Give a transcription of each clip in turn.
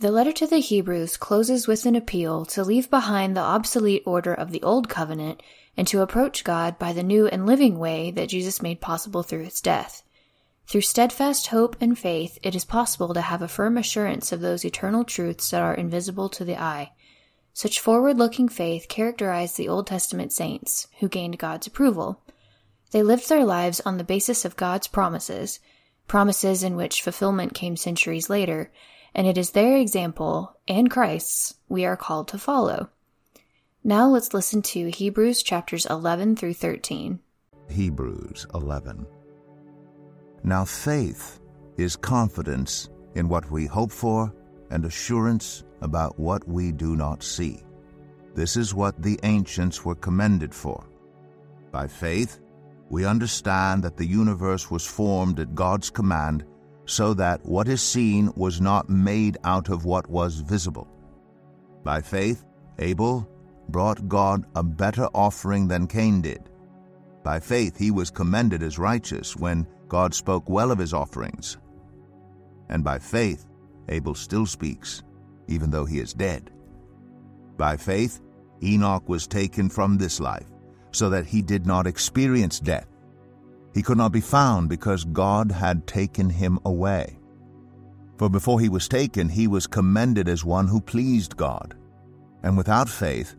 The letter to the Hebrews closes with an appeal to leave behind the obsolete order of the Old Covenant and to approach God by the new and living way that Jesus made possible through his death. Through steadfast hope and faith, it is possible to have a firm assurance of those eternal truths that are invisible to the eye. Such forward looking faith characterized the Old Testament saints, who gained God's approval. They lived their lives on the basis of God's promises, promises in which fulfillment came centuries later, and it is their example and Christ's we are called to follow. Now let's listen to Hebrews chapters 11 through 13. Hebrews 11. Now faith is confidence in what we hope for and assurance about what we do not see. This is what the ancients were commended for. By faith, we understand that the universe was formed at God's command so that what is seen was not made out of what was visible. By faith, Abel brought God a better offering than Cain did. By faith, he was commended as righteous when God spoke well of his offerings. And by faith, Abel still speaks, even though he is dead. By faith, Enoch was taken from this life, so that he did not experience death. He could not be found because God had taken him away. For before he was taken, he was commended as one who pleased God. And without faith,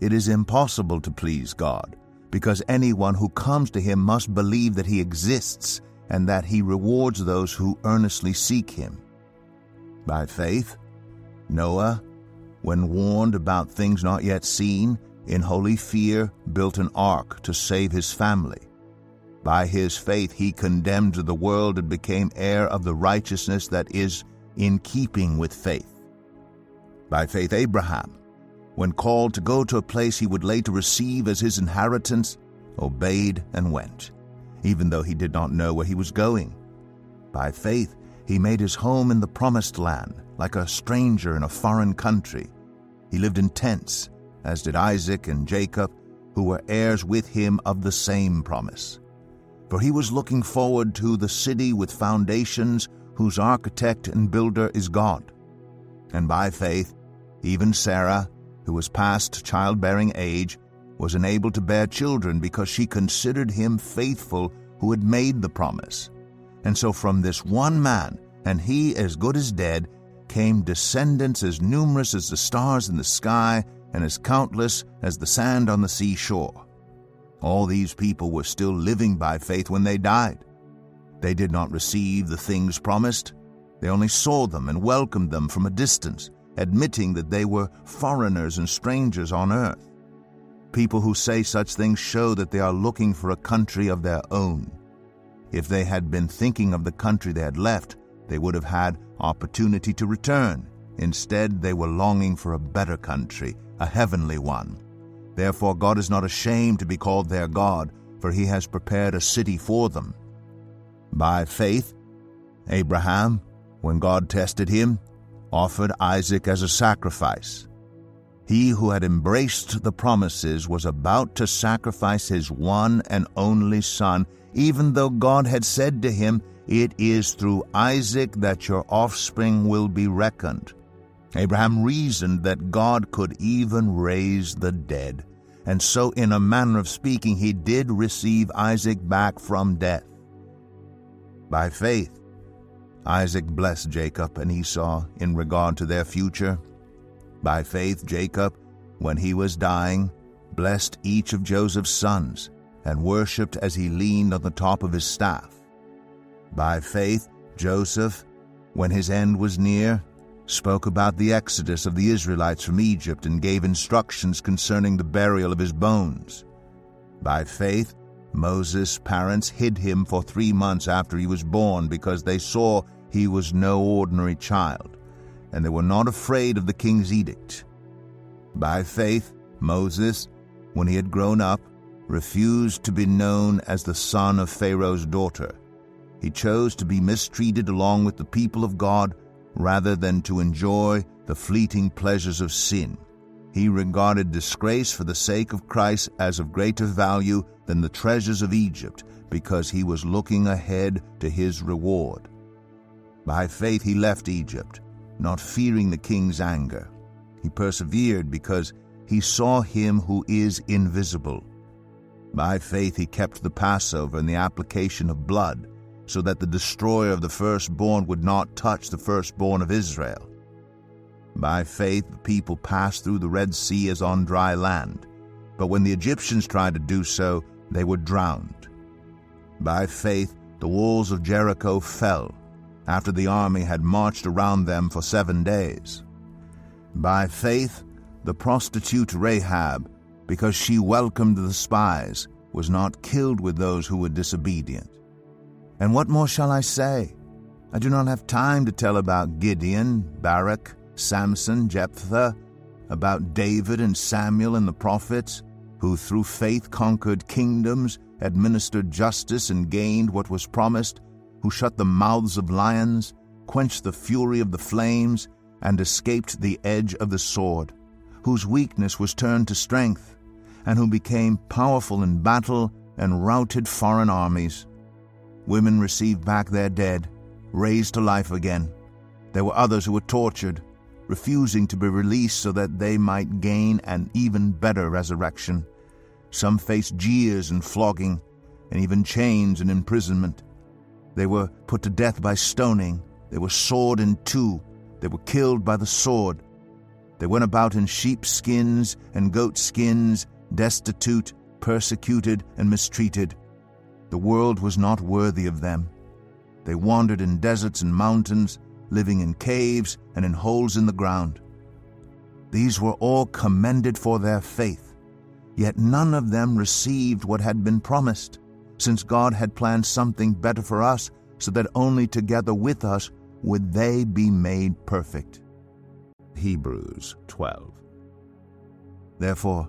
it is impossible to please God, because anyone who comes to him must believe that he exists and that he rewards those who earnestly seek him. By faith, Noah, when warned about things not yet seen, in holy fear built an ark to save his family. By his faith he condemned the world and became heir of the righteousness that is in keeping with faith. By faith Abraham, when called to go to a place he would later receive as his inheritance, obeyed and went, even though he did not know where he was going. By faith he made his home in the promised land, like a stranger in a foreign country. He lived in tents, as did Isaac and Jacob, who were heirs with him of the same promise for he was looking forward to the city with foundations whose architect and builder is God. And by faith, even Sarah, who was past childbearing age, was enabled to bear children because she considered him faithful who had made the promise. And so from this one man, and he as good as dead, came descendants as numerous as the stars in the sky and as countless as the sand on the seashore. All these people were still living by faith when they died. They did not receive the things promised. They only saw them and welcomed them from a distance, admitting that they were foreigners and strangers on earth. People who say such things show that they are looking for a country of their own. If they had been thinking of the country they had left, they would have had opportunity to return. Instead, they were longing for a better country, a heavenly one. Therefore God is not ashamed to be called their God, for he has prepared a city for them. By faith, Abraham, when God tested him, offered Isaac as a sacrifice. He who had embraced the promises was about to sacrifice his one and only son, even though God had said to him, It is through Isaac that your offspring will be reckoned. Abraham reasoned that God could even raise the dead, and so, in a manner of speaking, he did receive Isaac back from death. By faith, Isaac blessed Jacob and Esau in regard to their future. By faith, Jacob, when he was dying, blessed each of Joseph's sons and worshipped as he leaned on the top of his staff. By faith, Joseph, when his end was near, spoke about the exodus of the Israelites from Egypt and gave instructions concerning the burial of his bones. By faith, Moses' parents hid him for three months after he was born because they saw he was no ordinary child. and they were not afraid of the king's edict. By faith, Moses, when he had grown up, refused to be known as the son of Pharaoh's daughter. He chose to be mistreated along with the people of God rather than to enjoy the fleeting pleasures of sin. He regarded disgrace for the sake of Christ as of greater value than the treasures of Egypt because he was looking ahead to his reward. By faith he left Egypt, not fearing the king's anger. He persevered because he saw him who is invisible. By faith he kept the Passover and the application of blood, so that the destroyer of the firstborn would not touch the firstborn of Israel. By faith the people passed through the Red Sea as on dry land, but when the Egyptians tried to do so, they were drowned. By faith the walls of Jericho fell, after the army had marched around them for seven days. By faith the prostitute Rahab because she welcomed the spies, was not killed with those who were disobedient. And what more shall I say? I do not have time to tell about Gideon, Barak, Samson, Jephthah, about David and Samuel and the prophets, who through faith conquered kingdoms, administered justice, and gained what was promised, who shut the mouths of lions, quenched the fury of the flames, and escaped the edge of the sword, whose weakness was turned to strength and who became powerful in battle and routed foreign armies. Women received back their dead, raised to life again. There were others who were tortured, refusing to be released so that they might gain an even better resurrection. Some faced jeers and flogging, and even chains and imprisonment. They were put to death by stoning. They were sawed in two. They were killed by the sword. They went about in sheepskins and goatskins destitute, persecuted, and mistreated. The world was not worthy of them. They wandered in deserts and mountains, living in caves and in holes in the ground. These were all commended for their faith, yet none of them received what had been promised, since God had planned something better for us, so that only together with us would they be made perfect. Hebrews 12. Therefore,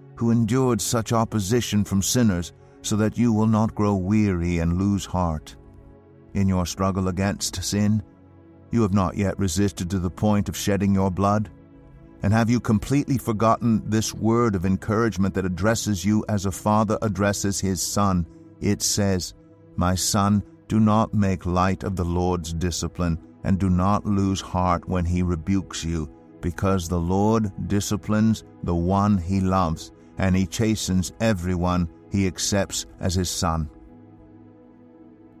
who endured such opposition from sinners, so that you will not grow weary and lose heart. In your struggle against sin, you have not yet resisted to the point of shedding your blood? And have you completely forgotten this word of encouragement that addresses you as a father addresses his son? It says, My son, do not make light of the Lord's discipline, and do not lose heart when he rebukes you, because the Lord disciplines the one he loves and he chastens everyone he accepts as his son.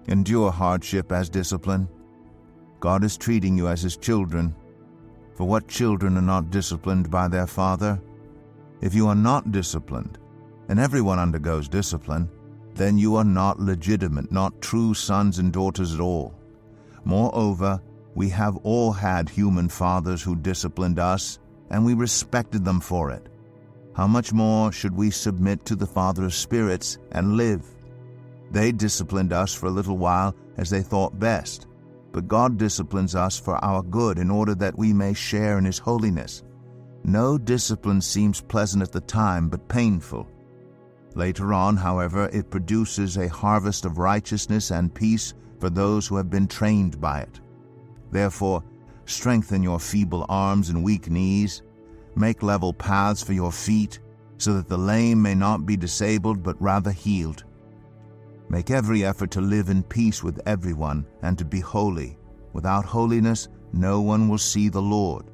Endure hardship as discipline. God is treating you as his children. For what children are not disciplined by their father? If you are not disciplined, and everyone undergoes discipline, then you are not legitimate, not true sons and daughters at all. Moreover, we have all had human fathers who disciplined us, and we respected them for it how much more should we submit to the Father of spirits and live? They disciplined us for a little while as they thought best, but God disciplines us for our good in order that we may share in His holiness. No discipline seems pleasant at the time, but painful. Later on, however, it produces a harvest of righteousness and peace for those who have been trained by it. Therefore, strengthen your feeble arms and weak knees Make level paths for your feet, so that the lame may not be disabled but rather healed. Make every effort to live in peace with everyone and to be holy. Without holiness, no one will see the Lord.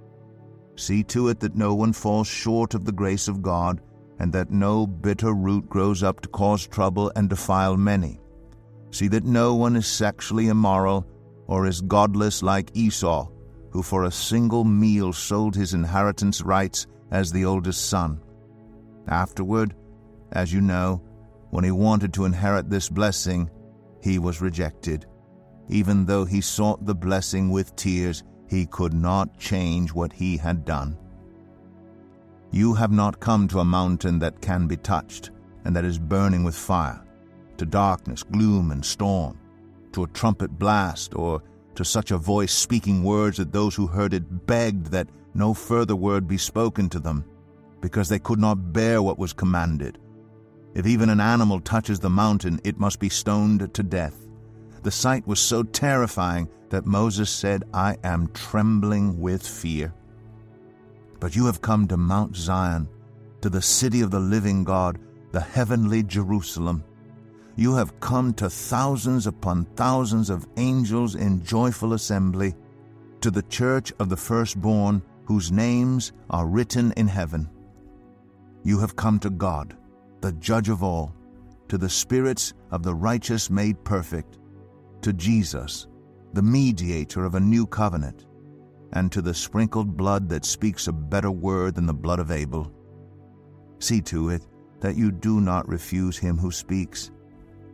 See to it that no one falls short of the grace of God, and that no bitter root grows up to cause trouble and defile many. See that no one is sexually immoral or is godless like Esau who for a single meal sold his inheritance rights as the oldest son. Afterward, as you know, when he wanted to inherit this blessing, he was rejected. Even though he sought the blessing with tears, he could not change what he had done. You have not come to a mountain that can be touched and that is burning with fire, to darkness, gloom, and storm, to a trumpet blast, or to such a voice speaking words that those who heard it begged that no further word be spoken to them, because they could not bear what was commanded. If even an animal touches the mountain, it must be stoned to death. The sight was so terrifying that Moses said, I am trembling with fear. But you have come to Mount Zion, to the city of the living God, the heavenly Jerusalem. You have come to thousands upon thousands of angels in joyful assembly, to the church of the firstborn, whose names are written in heaven. You have come to God the judge of all, to the spirits of the righteous made perfect, to Jesus, the mediator of a new covenant, and to the sprinkled blood that speaks a better word than the blood of Abel. See to it that you do not refuse him who speaks.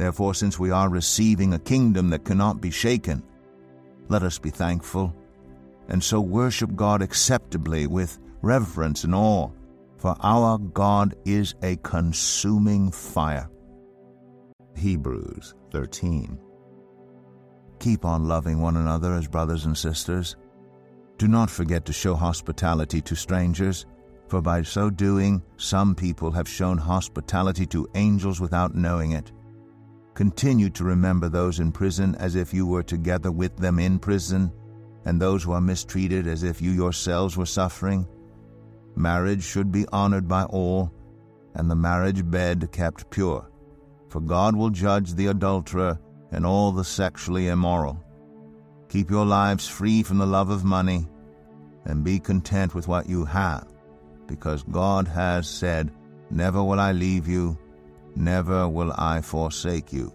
Therefore, since we are receiving a kingdom that cannot be shaken, let us be thankful, and so worship God acceptably with reverence and awe for our God is a consuming fire. Hebrews 13. Keep on loving one another as brothers and sisters. Do not forget to show hospitality to strangers, for by so doing, some people have shown hospitality to angels without knowing it. Continue to remember those in prison as if you were together with them in prison, and those who are mistreated as if you yourselves were suffering. Marriage should be honored by all, and the marriage bed kept pure, for God will judge the adulterer and all the sexually immoral. Keep your lives free from the love of money, and be content with what you have, because God has said, Never will I leave you, never will I forsake you.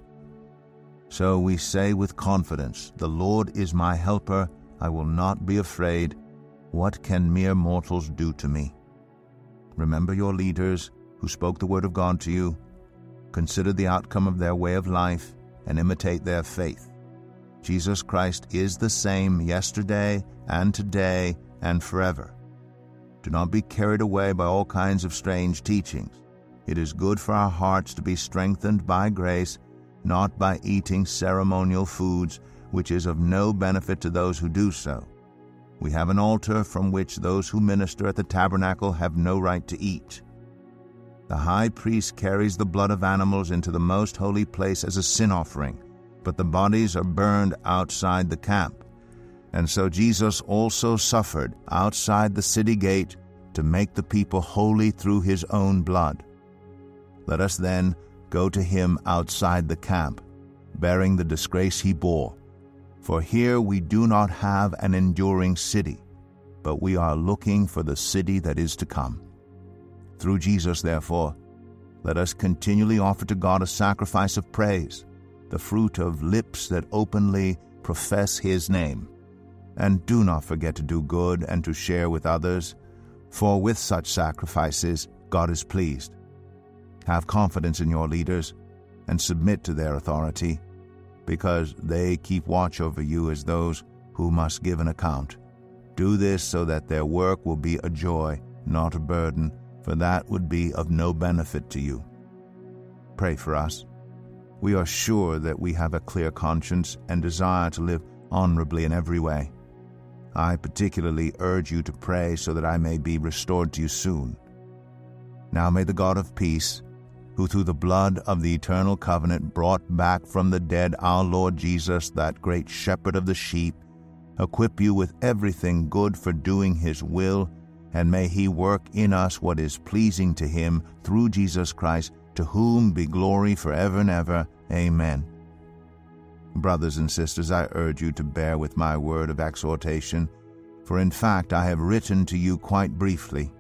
So we say with confidence, The Lord is my helper, I will not be afraid. What can mere mortals do to me? Remember your leaders who spoke the word of God to you. Consider the outcome of their way of life and imitate their faith. Jesus Christ is the same yesterday and today and forever. Do not be carried away by all kinds of strange teachings. It is good for our hearts to be strengthened by grace, not by eating ceremonial foods, which is of no benefit to those who do so we have an altar from which those who minister at the tabernacle have no right to eat. The high priest carries the blood of animals into the most holy place as a sin offering, but the bodies are burned outside the camp. And so Jesus also suffered outside the city gate to make the people holy through his own blood. Let us then go to him outside the camp, bearing the disgrace he bore for here we do not have an enduring city, but we are looking for the city that is to come. Through Jesus, therefore, let us continually offer to God a sacrifice of praise, the fruit of lips that openly profess His name. And do not forget to do good and to share with others, for with such sacrifices God is pleased. Have confidence in your leaders and submit to their authority because they keep watch over you as those who must give an account. Do this so that their work will be a joy, not a burden, for that would be of no benefit to you. Pray for us. We are sure that we have a clear conscience and desire to live honorably in every way. I particularly urge you to pray so that I may be restored to you soon. Now may the God of peace, who through the blood of the eternal covenant brought back from the dead our Lord Jesus, that great shepherd of the sheep, equip you with everything good for doing His will, and may He work in us what is pleasing to Him through Jesus Christ, to whom be glory forever and ever. Amen. Brothers and sisters, I urge you to bear with my word of exhortation, for in fact I have written to you quite briefly.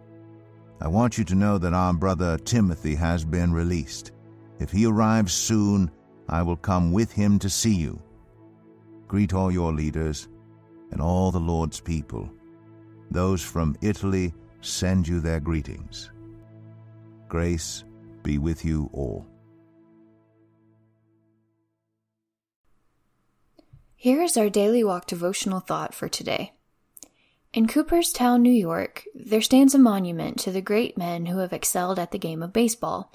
I want you to know that our brother Timothy has been released. If he arrives soon, I will come with him to see you. Greet all your leaders and all the Lord's people. Those from Italy send you their greetings. Grace be with you all. Here is our daily walk devotional thought for today. In Cooperstown, New York, there stands a monument to the great men who have excelled at the game of baseball.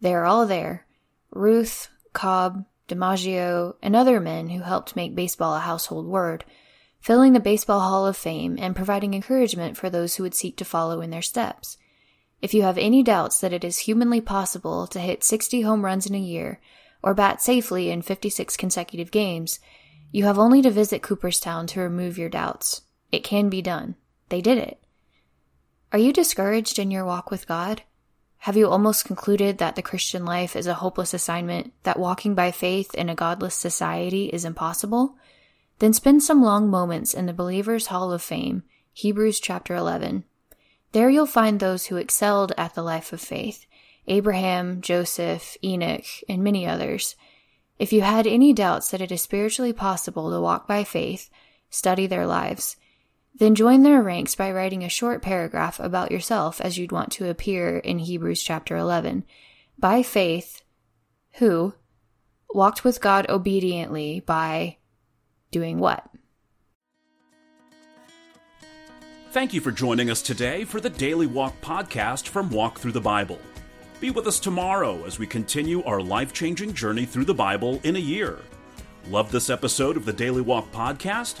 They are all there Ruth, Cobb, DiMaggio, and other men who helped make baseball a household word filling the Baseball Hall of Fame and providing encouragement for those who would seek to follow in their steps. If you have any doubts that it is humanly possible to hit 60 home runs in a year or bat safely in 56 consecutive games, you have only to visit Cooperstown to remove your doubts. It can be done. They did it. Are you discouraged in your walk with God? Have you almost concluded that the Christian life is a hopeless assignment, that walking by faith in a godless society is impossible? Then spend some long moments in the Believer's Hall of Fame, Hebrews chapter 11. There you'll find those who excelled at the life of faith Abraham, Joseph, Enoch, and many others. If you had any doubts that it is spiritually possible to walk by faith, study their lives. Then join their ranks by writing a short paragraph about yourself as you'd want to appear in Hebrews chapter 11. By faith, who walked with God obediently by doing what. Thank you for joining us today for the Daily Walk podcast from Walk Thru the Bible. Be with us tomorrow as we continue our life changing journey through the Bible in a year. Love this episode of the Daily Walk podcast?